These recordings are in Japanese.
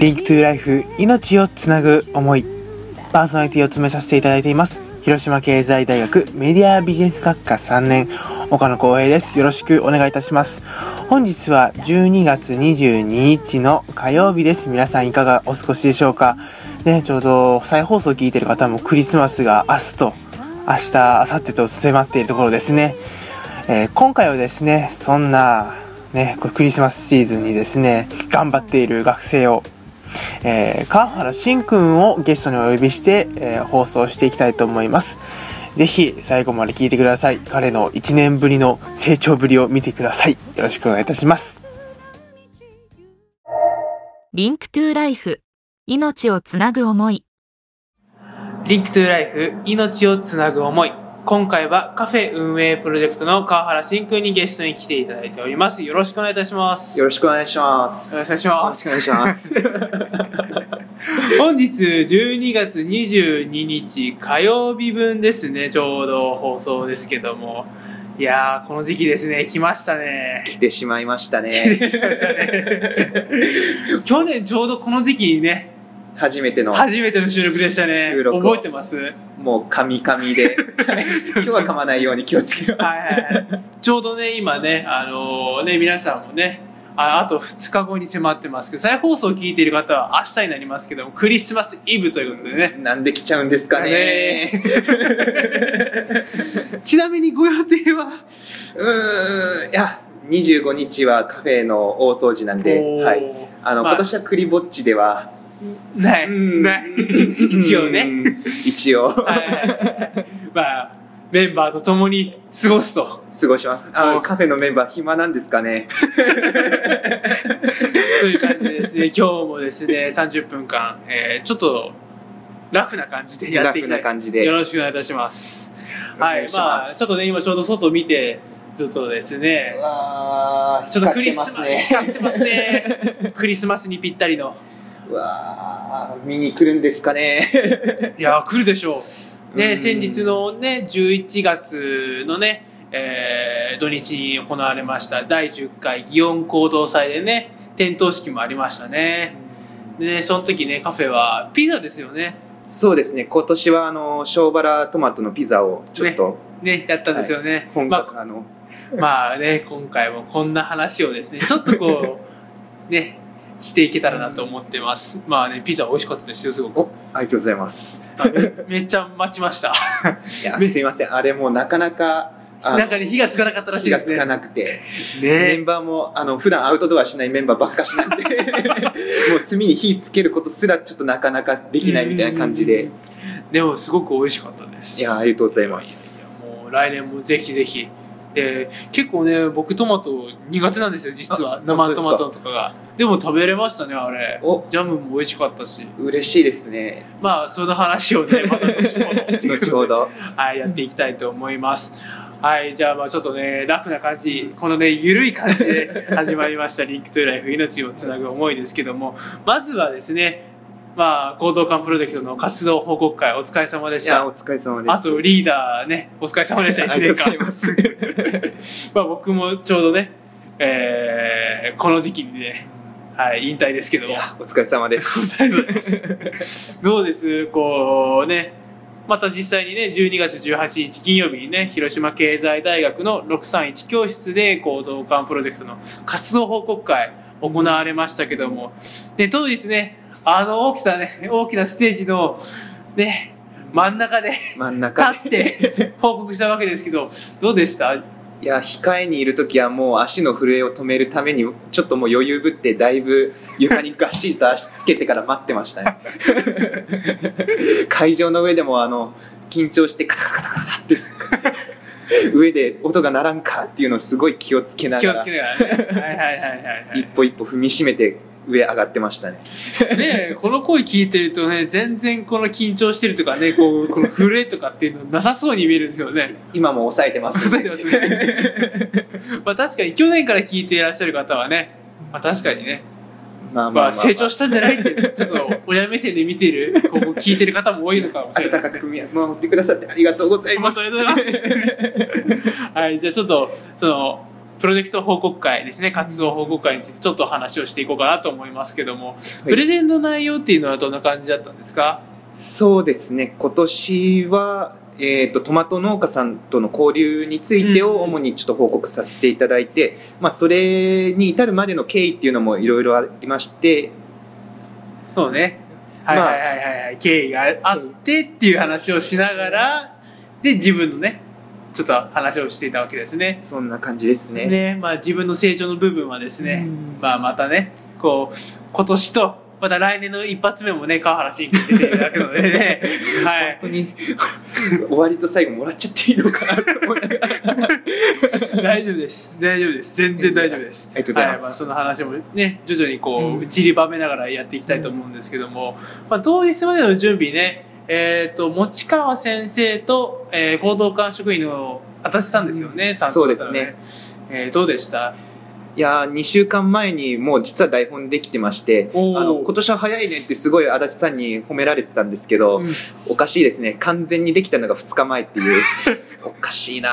Link to Life 命をつなぐ思い。パーソナリティを務めさせていただいています。広島経済大学メディアビジネス学科3年。岡野光平です。よろしくお願いいたします。本日は12月22日の火曜日です。皆さんいかがお過ごしでしょうか。ねちょうど再放送を聞いてる方もクリスマスが明日と明日明後日と迫っているところですね、えー今回はですねそんなね、これクリスマスシーズンにですね、頑張っている学生を、えー、川原慎くんをゲストにお呼びして、えー放送していきたいと思います。ぜひ最後まで聞いてください。彼の1年ぶりの成長ぶりを見てください。よろしくお願いいたします。 Link to Life 命をつなぐ思い Link to Life 命をつなぐ思い。今回はカフェ運営プロジェクトの川原慎くんにゲストに来ていただいております。よろしくお願いいたします。よろしくお願いします。よろしくお願いします。よろしくお願いします。本日12月22日火曜日分ですね。ちょうど放送ですけども。いやーこの時期ですね。来ましたね。来てしまいましたね。去年ちょうどこの時期にね。初めての、初めての収録でしたね。収録を。覚えてます？はいもう、カミカミで、今日は噛まないように気をつけよう。はいはいちょうどね今ねあのーね皆さんもねああと2日後に迫ってますけど再放送を聞いている方は明日になりますけどもクリスマスイブということでね。なんで来ちゃうんですかね。ちなみにご予定は？うーん、いや、25日はカフェの大掃除なんで、はい。あの、まあ。今年はクリぼっちでは、ない、うんない。一応ね。うん。一応、はい まあ、メンバーと共に過ごすと。過ごします。おあ、カフェのメンバー暇なんですかね。という感じでですね、今日もですね、30分間、えー、ちょっと、ラフな感じでやっていきたい。ラフな感じでよろしくお願いいたします。おはい。まあ、ちょっとね、今ちょうど外見て、ずっとですねちょっとクリスマス、ってますね。クリスマスにぴったりの。うわー見に来るんですかね。いやー、来るでしょう。うね、ん先日のね、11月のね、えー土日に行われました第10回祇園行動祭でね、点灯式もありましたね。でね、その時ね、カフェはピザですよね。そうですね今年はあの小バラトマトのピザをちょっとね、やったんですよね。本ま格あのあ、まあね、今回もこんな話をですね、ちょっとこう、ね、していけたらなと思ってます。まあね、ピザ美味しかったですよ、すごく。おありがとうございますあめ めっちゃ待ちました。いやすいませんあれもうなかなか中に火がつかなかったらしいですね。気がつかなくて、メねンバーもあの普段アウトドアしないメンバーばっかしなんで もう炭に火つけることすらちょっとなかなかできないみたいな感じでうん。でもすごく美味しかったです。いやありがとうございまいすやいやもう来年もぜひぜひ。で、結構ね、僕トマト苦手なんですよ、実はあ。生トマトとかが。でも食べれましたね、あれ。おジャムも美味しかったし。嬉しいですねまあ、その話をね、また後ほど。後ほどはい、やっていきたいと思います。はい、じゃあまあちょっとね、ラフな感じ、このね、ゆるい感じで始まりました、リンクトゥライフ、命をつなぐ思いですけども、まずはですね、まあ、行動館プロジェクトの活動報告会、お疲れ様でした。いやお疲れ様ですあと、リーダーね、お疲れ様でした、あ1りがとう年ござい間。ま すまあ僕もちょうどね、えー、この時期にね、はい、引退ですけども。お疲れ様です。どうです？こうね、また実際にね、12月18日金曜日にね、広島経済大学の631教室で行動館プロジェクトの活動報告会行われましたけども、で、当日ね、あの大きさね、大きなステージのね、真ん中で真ん中。立って報告したわけですけど、どうでした？いや控えにいる時はもう足の震えを止めるためにちょっともう余裕ぶってだいぶ床にガッシリと足つけてから待ってましたね 会場の上でもあの緊張してカタカタカタカタって。上で音が鳴らんかっていうのをすごい気をつけながら。気をつけながらね。はいはいはいはい、はい。一。歩一歩踏みしめて上上がってましたねねえこの声聞いてるとね、全然この緊張してるとかね、こう、この震えとかっていうのなさそうに見えるんですよね。今も抑えてます抑えてますね。まあ確かに去年から聞いていらっしゃる方はね、まあ確かにね、まあまあ成長したんじゃないって、ちょっと親目線で見ている、ここ聞いてる方も多いのかもしれ温ないね。かく見守ってくださってありがとうございますありがとうございます。はい、じゃあちょっと、その、プロジェクト報告会ですね、活動報告会についてちょっと話をしていこうかなと思いますけども、プレゼンの内容っていうのはどんな感じだったんですか？そうですね。今年は、えー、とトマト農家さんとの交流についてをうん。主にちょっと報告させていただいて、まあ、それに至るまでの経緯っていうのもいろいろありまして。そうね。はいまあはいはいはい。はい。経緯があってっていう話をしながら、で、自分のね、ちょっと話をしていたわけですね。そんな感じですね。ね、まあ自分の成長の部分はですね、うんまあまたね、こう、今年と、また来年の一発目もね、川原新規出ていただくのでね、はい。本当に終わりと最後もらっちゃっていいのかなと思いながら大丈夫です。大丈夫です。全然大丈夫です。ありがとうございますはまあ、その話もね、徐々にこう、うん散りばめながらやっていきたいと思うんですけども、まあ、当日までの準備ね、えっ、と、持川先生と、えー、行動監職員のあたしさんですよね、担当そうですね。えーどうでした？いやー2週間前にもう実は台本できてましてあの今年は早いねってすごい足立さんに褒められてたんですけど、うん。おかしいですね。完全にできたのが2日前っていう。おかしいな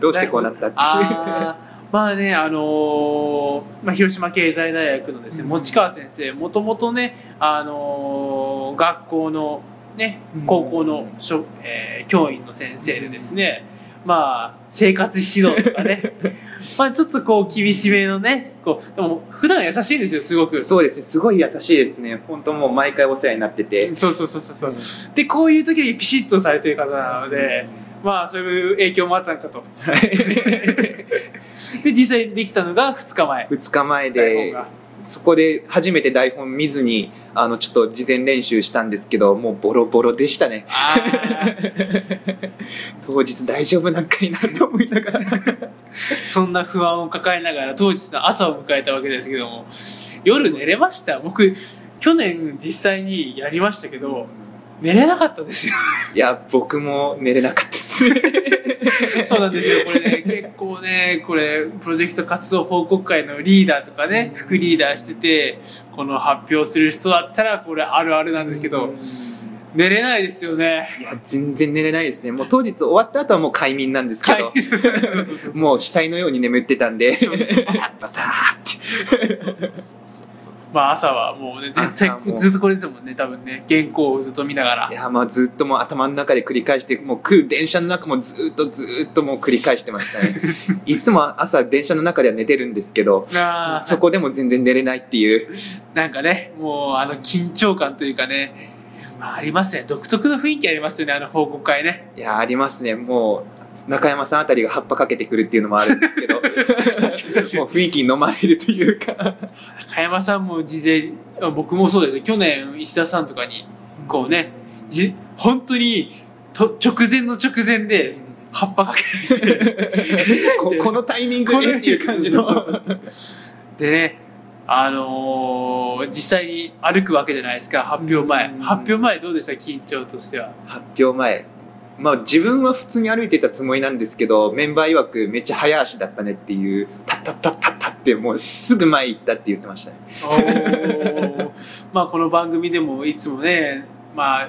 どうしてこうなったっていう。まあね、あのーまあ、広島経済大学のですね、うん。持川先生、もともとね、あのー学校のねうん、高校のしょ、えー教員の先生でですね、まあ、生活指導とかね、まあちょっとこう厳しめのね、こう、でも普段優しいんですよ、すごく。そうですねすごい優しいですね本当もう毎回お世話になってて、そうそうそうそうそう。で、こういう時にピシッとされてる方なので、まあそういう影響もあったのかと。で、実際できたのが2日前。2日前でそこで初めて台本見ずにあのちょっと事前練習したんですけどもうボロボロでしたね。当日大丈夫なんかいなと思いながら。そんな不安を抱えながら当日の朝を迎えたわけですけども夜寝れました？僕去年実際にやりましたけど寝れなかったんですよ。いや僕も寝れなかったですね そうなんですよ。これね結構ねこれプロジェクト活動報告会のリーダーとかね副リーダーしててこの発表する人だったらこれあるあるなんですけど寝れないですよね。いや全然寝れないですね。もう当日終わった後はもう快眠なんですけど、もう死体のように眠ってたんでそうそう。バターって。そうそうそうそうまあ朝はもうね絶対ずっとこれですもんね多分ね原稿をずっと見ながら。いやまあずっともう頭の中で繰り返してもう来る電車の中もずっとずっともう繰り返してましたね。いつも朝電車の中では寝てるんですけどそこでも全然寝れないっていう。なんかねもうあの緊張感というかね、まあ、ありますね。独特の雰囲気ありますよねあの報告会ね。いやありますね。もう中山さんあたりが葉っぱかけてくるっていうのもあるんですけどもう雰囲気に飲まれるというか。中山さんも事前僕もそうです。よ去年石田さんとかにこうねじ本当にと直前の直前で葉っぱかけられて。ここのタイミングでっていう感じの。でねあのー実際に歩くわけじゃないですか発表前。うん。発表前どうでした？緊張としては。発表前まあ自分は普通に歩いてたつもりなんですけどメンバー曰くめっちゃ早足だったねっていうタッタッタッタッタってもうすぐ前行ったって言ってましたね。まあこの番組でもいつもねまあ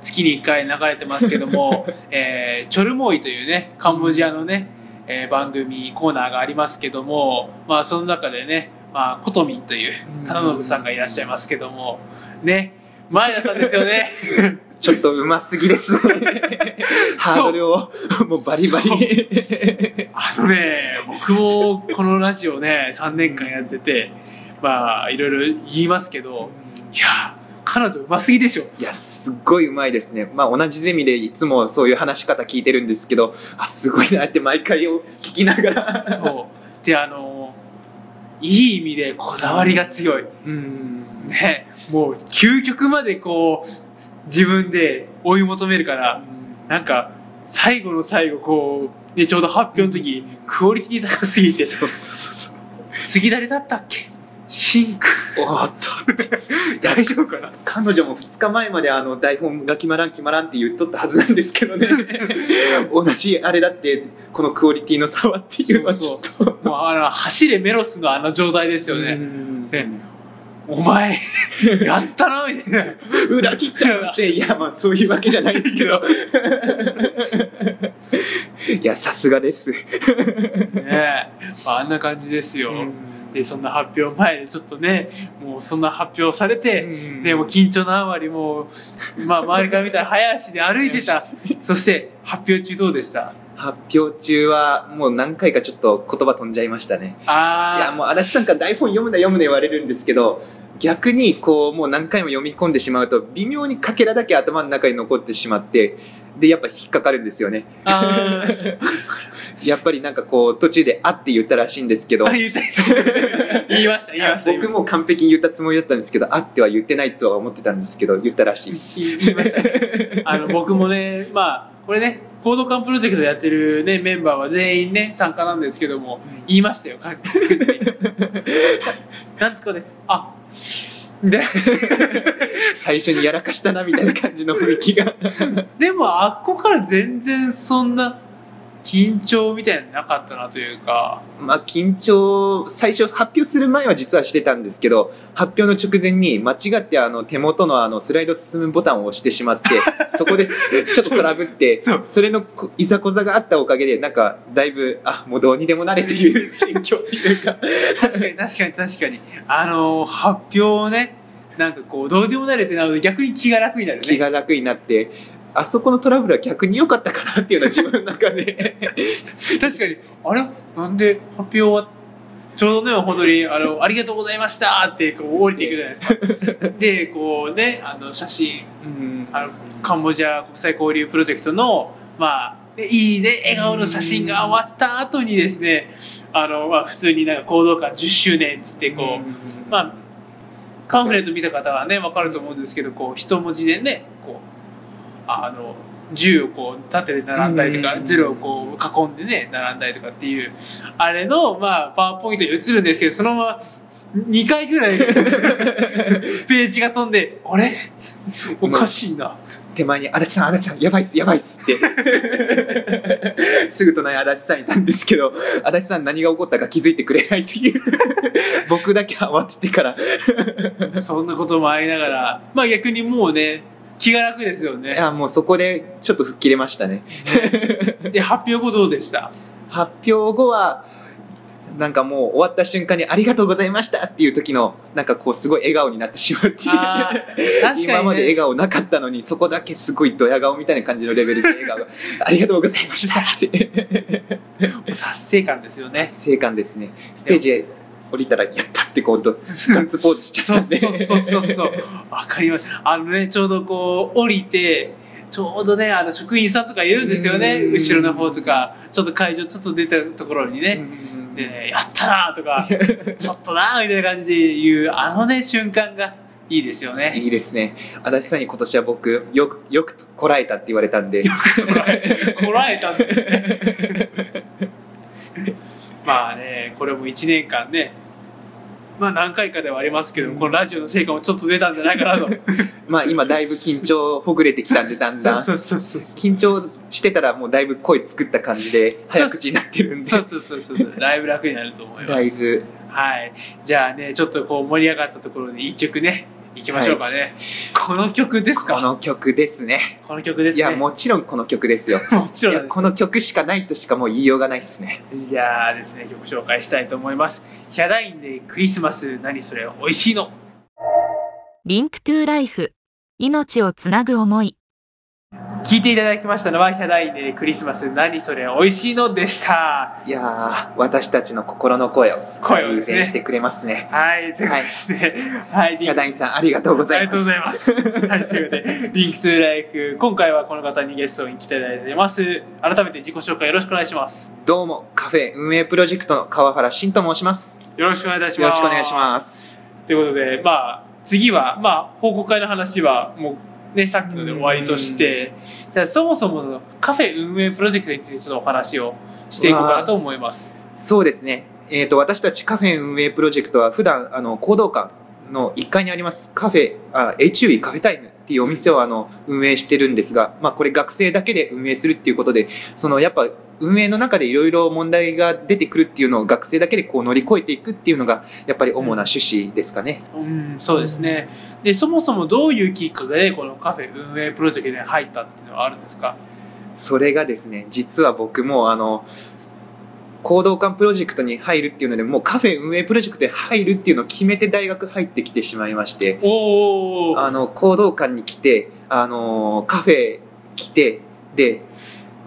月に1回流れてますけども、えーチョルモーイというねカンボジアのね、えー番組コーナーがありますけどもまあその中でねまあコトミンという忠信さんがいらっしゃいますけどもね前だったんですよね。ちょっとうますぎですね。ハードルをもうバリバリ。あのね僕もこのラジオね3年間やっててまあいろいろ言いますけどいや彼女うますぎでしょ。いやすっごいうまいですね。まあ同じゼミでいつもそういう話し方聞いてるんですけどあすごいなって毎回を聞きながら。そう。で、あの、いい意味でこだわりが強い。うんね。もう、究極までこう、自分で追い求めるから、なんか、最後の最後、こう、ね、ちょうど発表の時、クオリティ高すぎて、そうそうそう次誰だったっけ？シンク。そうおーっと 大丈夫かな？彼女も2日前まであの台本が決まらん決まらんって言っとったはずなんですけどね。同じあれだってこのクオリティの差はっていうのはちょっと。もう、あの、走れメロスのあの状態ですよね。うん。ねお前、やったな、みたいな。裏切ったよっていやまあそういうわけじゃないですけどいや、さすがです。ねえ、まあ、あんな感じですよ。で、そんな発表前でちょっとね、もうそんな発表されて、でもう緊張のあまりもう、まあ周りから見たら早足で歩いてた。そして発表中どうでした？発表中はもう何回かちょっと言葉飛んじゃいましたね。いや、あもう足立さんから台本読むな読むな言われるんですけど、逆にこうもう何回も読み込んでしまうと微妙にかけらだけ頭の中に残ってしまってでやっぱ引っかかるんですよねあ、あ やっぱりなんかこう途中で「あ」って言ったらしいんですけど 言いました、言いました。僕も完璧に言ったつもりだったんですけど「あ」っては言ってないとは思ってたんですけど言ったらしいです言いましたね。あの、僕もね、まあ、これね、コードカンプロジェクトやってるね、メンバーは全員ね、参加なんですけども、言いましたよ、確実になんとかです。あ、で、最初にやらかしたなみたいな感じの雰囲気が。でも、あっこから全然そんな緊張みたいなのなかったなというか、まあ緊張最初発表する前は実はしてたんですけど発表の直前に間違ってあの手元のあのスライド進むボタンを押してしまって そこでちょっとトラブってそう。それのこいざこざがあったおかげでなんかだいぶあもうどうにでもなれっていう心境というか。確かに確かに確かに、あの、発表をね、なんかこう、どうでもなれてなると逆に気が楽になるね。気が楽になってあそこのトラブルは逆に良かったかなっていうのは自分の中で。確かに、あれ？なんで発表は、ちょうどね、本当に、あの、ありがとうございましたって、こう、降りていくじゃないですか。で、こうね、あの、写真、うん。あの、カンボジア国際交流プロジェクトの、まあ、ねいいね、笑顔の写真が終わった後にですね、あの、まあ、普通になんか行動館10周年っつって、こう、まあ、パンフレット見た方はね、わかると思うんですけど、こう、一文字でね、こう、あの、10をこう、縦で並んだりとか、うん。0をこう、囲んでね、並んだりとかっていう、あれの、まあ、パワーポイントに映るんですけど、そのまま、2回ぐらい、ページが飛んで、あれ？おかしいな。手前に「足立さん足立さんやばいっすやばいっす」って。すぐ隣に足立さんいたんですけど足立さん何が起こったか気づいてくれないっていう。僕だけ慌ててから。そんなこともありながら、まあ逆にもうね、気が楽ですよいね。やもうそこでちょっと吹っ切れましたね。で、発表後どうでした？発表後はなんかもう終わった瞬間に「ありがとうございました」っていう時のなんかこうすごい笑顔になってしまうっていう。確かに、ね、今まで笑顔なかったのにそこだけすごいドヤ顔みたいな感じのレベルで笑顔が「ありがとうございました」って。達成感ですよね。成感ですね。ステージへ降りたら「やった!」ってこうど ガッツポーズしちゃったんでそうそうそうそう。わかります。あのね、ちょうどこう、降りて、ちょうどね、あの、職員さんとかいるんですよね。うん後ろの方とか、ちょっと会場ちょっと出たところにね。うんでね、やったなとか、ちょっとなみたいな感じで言う、あのね、瞬間がいいですよね。いいですね足立さんに今年は僕よくよくこらえたって言われたんでこらえ、こらえたんですね。まあね、これも1年間ね、まあ何回かではありますけど、このラジオの成果もちょっと出たんじゃないかなと。まあ今だいぶ緊張ほぐれてきたんでだんだんそうそうそう。緊張してたらもうだいぶ声作った感じで早口になってるんでそうそうそうそう。だいぶ楽になると思います。だいぶはい。じゃあね、ちょっとこう盛り上がったところで一曲ね、行きましょうかね。この曲ですか？この曲ですねこの曲ですね。いやもちろんこの曲ですよ もちろんですいやこの曲しかないとしかもう言いようがないですねじゃあですね、曲紹介したいと思います。ヒャダインでクリスマス、何それ、美味しいの。 Link to Life。命をつなぐ思い。聞いていただきましたのは、ヒャダインでクリスマス、何それ、美味しいのでした。いやー私たちの心の声を声をですねしてくれますねはい、前回ですね。はい、ヒャダインさんありがとうございありがとうますございます。はい、ということで、 Link to Life、今回はこの方にゲストに来ていただいています。改めて自己紹介よろしくお願いします。どうもカフェ運営プロジェクトの川原慎と申しますよろしくお願いいたしよます。ろしくお願いしますということで、まあ、次は、まあ、報告会の話は、もう、ね、さっきので終わりとして、じゃあ、そもそものカフェ運営プロジェクトについてちょっとお話をしていこうかなと思います。そうですね。えっ、と私たちカフェ運営プロジェクトは普段あの行動館の1階にあります。カフェあ HUE カフェタイムっていうお店をあの運営してるんですが、まあ、これ学生だけで運営するっていうことでそのやっぱ運営の中でいろいろ問題が出てくるっていうのを学生だけでこう乗り越えていくっていうのがやっぱり主な趣旨ですかね。うん、そうですね。で、そもそもどういうきっかけでこのカフェ運営プロジェクトに入ったっていうのはあるんですか？それがですね実は僕もあの行動館プロジェクトに入るっていうのでもうカフェ運営プロジェクトに入るっていうのを決めて大学入ってきてしまいましておおあの行動館に来てあのカフェ来てで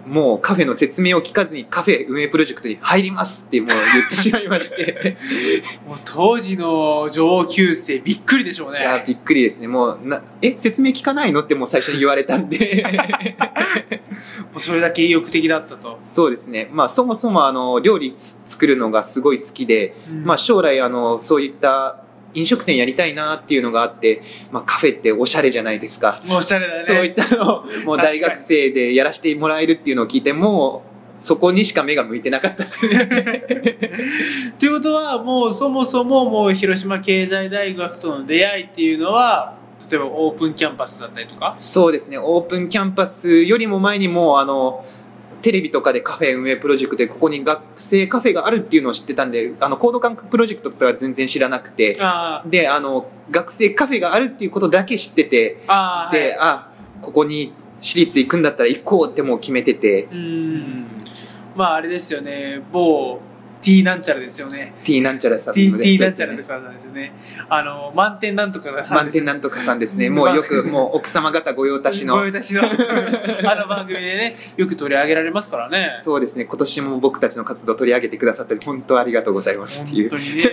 もうカフェの説明を聞かずにカフェ運営プロジェクトに入りますってもう言ってしまいまして。もう当時の上級生びっくりでしょうね。いやびっくりですね。もうなえ説明聞かないのってもう最初に言われたんで。もうそれだけ意欲的だったと、そうですね。まあそもそもあの料理作るのがすごい好きで、まあ将来あのそういった飲食店やりたいなっていうのがあって、まあ、カフェっておしゃれじゃないですか。おしゃれだねそういったのをもう大学生でやらせてもらえるっていうのを聞いてもうそこにしか目が向いてなかったですね。ということはもうそもそももう広島経済大学との出会いっていうのは例えばオープンキャンパスだったりとか？そうですねオープンキャンパスよりも前にもうあのテレビとかでカフェ運営プロジェクトでここに学生カフェがあるっていうのを知ってたんであのコード感覚プロジェクトとかは全然知らなくて。あであの学生カフェがあるっていうことだけ知ってて。あああで、あここに私立行くんだったら行こうってもう決めてて。う、ん。まああれですよね。某 T なんちゃらですよね。T なんちゃらさんの T なんちゃらとかですよね。あの満点なんとかが満点なんとかさんですね。もうよくもう奥様方御用達の。ご用達の。あの番組でねよく取り上げられますからね。そうですね。今年も僕たちの活動を取り上げてくださって本当ありがとうございますっていう。本当にね。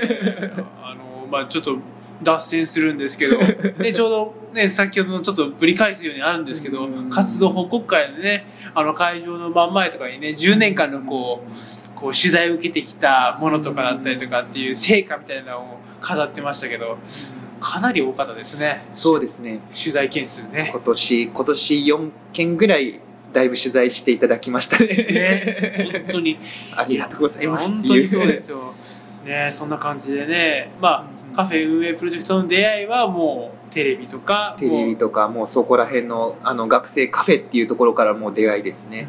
あのまあちょっと脱線するんですけど。でちょうどね先ほどのちょっとぶり返すようにあるんですけどうん。活動報告会でねあの会場の真ん前とかにね10年間のこうこう取材を受けてきたものとかだったりとかっていう成果みたいなのを飾ってましたけどかなり多かったですね。そうですね。取材件数ね。今年今年4件ぐらいだいぶ取材していただきましたね。ね本当に。ありがとうございます。本当にそうですよ。ねそんな感じでね、まあ、カフェ運営プロジェクトの出会いはもうテレビとか、テレビとかもうそこら辺のあの学生カフェっていうところからもう出会いですね、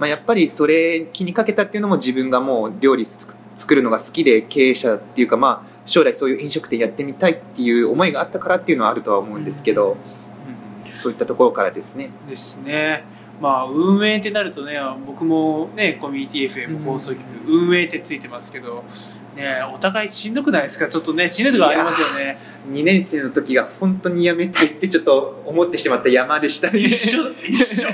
まあ、やっぱりそれ気にかけたっていうのも自分がもう料理つく作るのが好きで経営者っていうかまあ将来そういう飲食店やってみたいっていう思いがあったからっていうのはあるとは思うんですけど、そういったところからですねうんですね。まあ運営ってなるとね僕もねコミュニティ FM 放送局、運営ってついてますけどねお互いしんどくないですか？ちょっとねしんどいとこありますよね。2年生の時が本当に辞めたいってちょっと思ってしまった山でしたね。一緒一緒。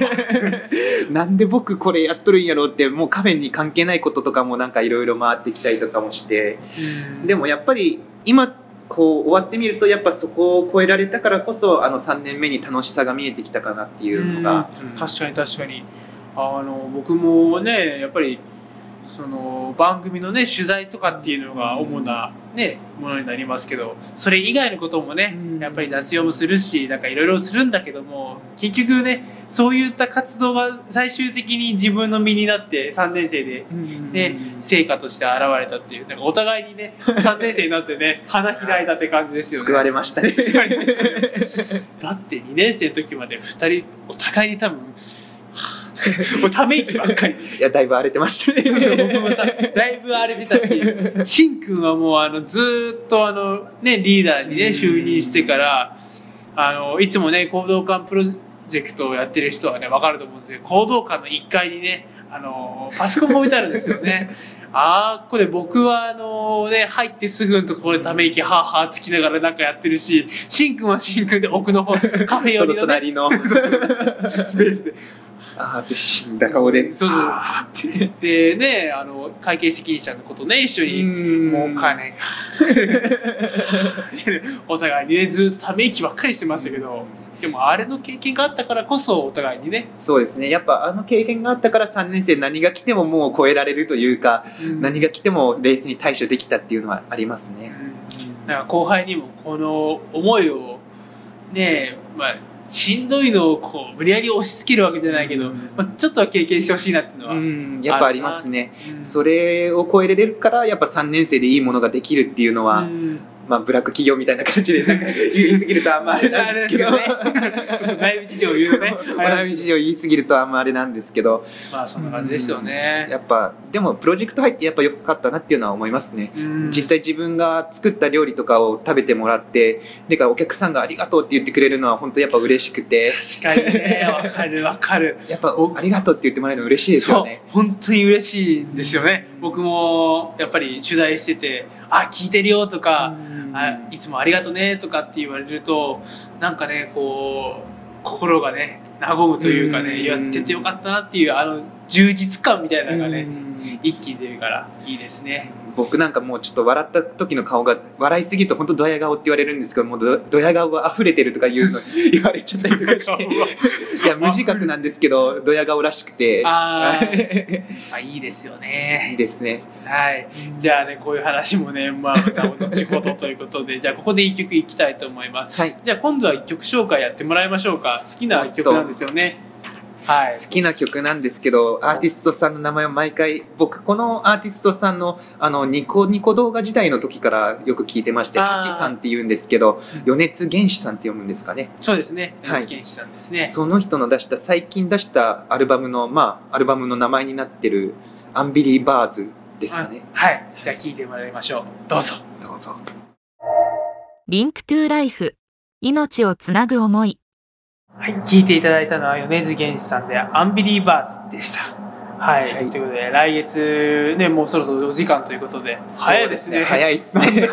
なんで僕これやっとるんやろうってもうカフェに関係ないこととかもなんかいろいろ回ってきたりとかもして。でもやっぱり今こう終わってみるとやっぱそこを超えられたからこそあの3年目に楽しさが見えてきたかなっていうのが、うん。確かに確かに。あの僕もねやっぱりその番組のね取材とかっていうのが主なねものになりますけどそれ以外のこともねうん。やっぱり雑用もするしなんかいろいろするんだけども結局ねそういった活動が最終的に自分の身になって3年生でで成果として現れたっていうなんかお互いにね 3年生になってね花開いたって感じですよね。救われましたね。だって2年生の時まで2人お互いに多分 もうため息ばっかり。いやだいぶ荒れてましたね。だ だいぶ荒れてたししんくんはもうあのずーっとあのねリーダーにね就任してからあのいつもね行動館プロジェクトをやってる人はね分かると思うんですけど行動館の1階にねあのパソコンが置いてあるんですよね。あーこれ僕はあのね入ってすぐのところでため息はーはーつきながらなんかやってるししんくんはしんくんで奥の方カフェ寄りのね。隣の。スペースであーって死んだ顔でそうそうあーってでねあの会計責任者のことね一緒にんもう金がお互いにねずっとため息ばっかりしてましたけどでもあれの経験があったからこそお互いにね、そうですねやっぱあの経験があったから3年生何が来てももう超えられるというか、何が来ても冷静に対処できたっていうのはありますね。なんか後輩にもこの思いをねまあしんどいのをこう無理やり押し付けるわけじゃないけど、うん。まあ、ちょっとは経験してほしいなっていうのは、うん、やっぱありますね。うん。それを超えられるからやっぱ3年生でいいものができるっていうのは、うんまあブラック企業みたいな感じでなんか 言い過ぎるとあんまあれなんですけど内部事情を言うとね お悩み事情言い過ぎるとあんまあれなんですけどまあそんな感じですよね。やっぱでもプロジェクト入ってやっぱ良かったなっていうのは思いますね。うん実際自分が作った料理とかを食べてもらって、でからお客さんがありがとうって言ってくれるのは本当やっぱ嬉しくて、確かにね、わかるわかる。やっぱありがとうって言ってもらえるの嬉しいですよね。そう、本当に嬉しいんですよね。僕もやっぱり取材してて、あ、聞いてるよとか、あいつもありがとねとかって言われると、なんかね、こう、心がね、和むというかね、うん。やっててよかったなっていう、あの、充実感みたいなのがね、うん。一気に出るからいいですね。僕なんかもうちょっと笑った時の顔が笑いすぎると本当ドヤ顔って言われるんですけどもうドドヤ顔が溢れてるとか言うの 言われちゃったりとかしていや無自覚なんですけどドヤ顔らしくてあ あ、いいですよいね。ですねはい。じゃあね、こういう話もね、まあ、また後ほどということで、じゃあここで一曲いきたいと思います。はいじゃあ今度は一曲紹介やってもらいましょうか。好きな一曲なんですよね。はい。好きな曲なんですけどアーティストさんの名前を毎回僕このアーティストさんのあのニコニコ動画時代の時からよく聞いてましてハチさんって言うんですけど米津玄師さんって読むんですかね？そうですね。はいさんですね。その人の出した最近出したアルバムのまあアルバムの名前になってる「アンビリーバーズ」ですかねはい。じゃあ聞いてもらいましょう。どうぞ。どうぞ Link to Life 命をつなぐ思いはい。聞いていただいたのは米津玄師さんでアンビリーバーズでした。はい。はいということで、来月ね、もうそろそろお時間ということで、早いですね。早いですね ね。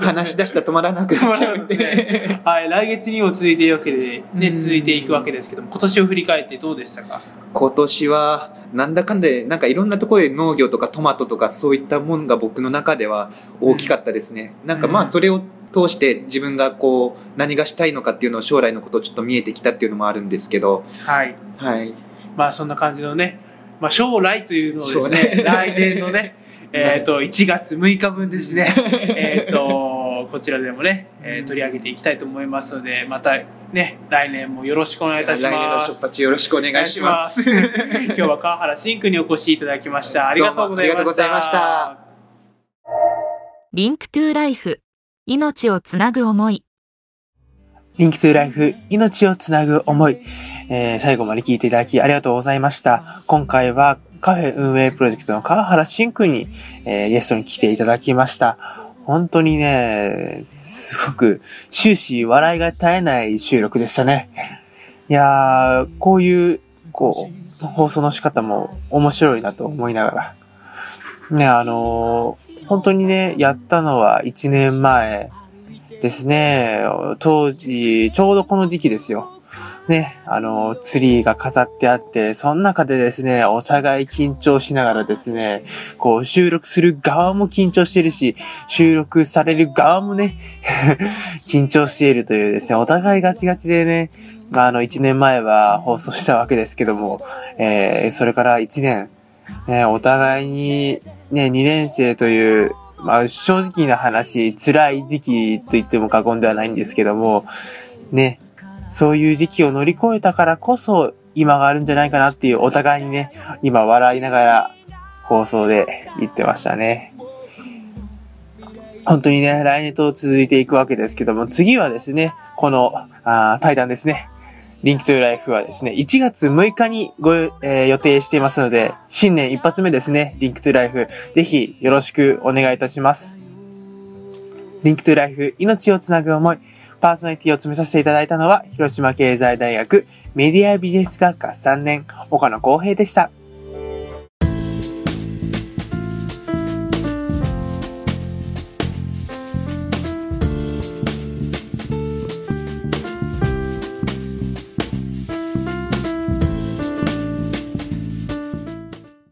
話し出したら止まらなくなっちゃうんではい、来月にも続いていくわけで、ね、うん続いていくわけですけども、今年を振り返ってどうでしたか？今年はなんだかんだでなんかいろんなところで農業とかトマトとかそういったものが僕の中では大きかったですね、なんかまうんあそれを通して自分がこう何がしたいのかっていうのを将来のことをちょっと見えてきたっていうのもあるんですけど。はい。はい。まあ、そんな感じのね、まあ、将来というのをですね将、来。来年のね、えっと、1月6日分ですね、えっと、こちらでもね、えー取り上げていきたいと思いますので、またね、来年もよろしくお願いいたし来年のます。出発よろしくお願いします。お願いします今日は川原真君にお越しいただきました。ありがとうございました。どうもありがとうございました。 Link to Life 命をつなぐ思い Link to Life、命をつなぐ思い。えー最後まで聞いていただきありがとうございました。今回はカフェ運営プロジェクトの川原真君に、えーゲストに来ていただきました。本当にね、すごく終始笑いが絶えない収録でしたね。いやー、こういう、こう、放送の仕方も面白いなと思いながら。ね、あのー本当にね、やったのは1年前ですね。当時、ちょうどこの時期ですよ。ね、あの、ツリーが飾ってあって、その中でですね、お互い緊張しながらですね、こう、収録する側も緊張してるし、収録される側もね、緊張しているというですね、お互いガチガチでね、あの、1年前は放送したわけですけども、えー、それから1年、ね、お互いに、ね、2年生という、まあ、正直な話、辛い時期と言っても過言ではないんですけども、ね、そういう時期を乗り越えたからこそ、今があるんじゃないかなっていう、お互いにね、今笑いながら放送で言ってましたね。本当にね、来年と続いていくわけですけども、次はですね、この、あ対談ですね。 Link to Life はですね、1月6日にご、えー予定していますので、新年一発目ですね、 Link to Life、ぜひよろしくお願いいたします。 Link to Life、命をつなぐ思い、パーソナリティを務めさせていただいたのは、広島経済大学メディアビジネス学科3年、岡野光平でした。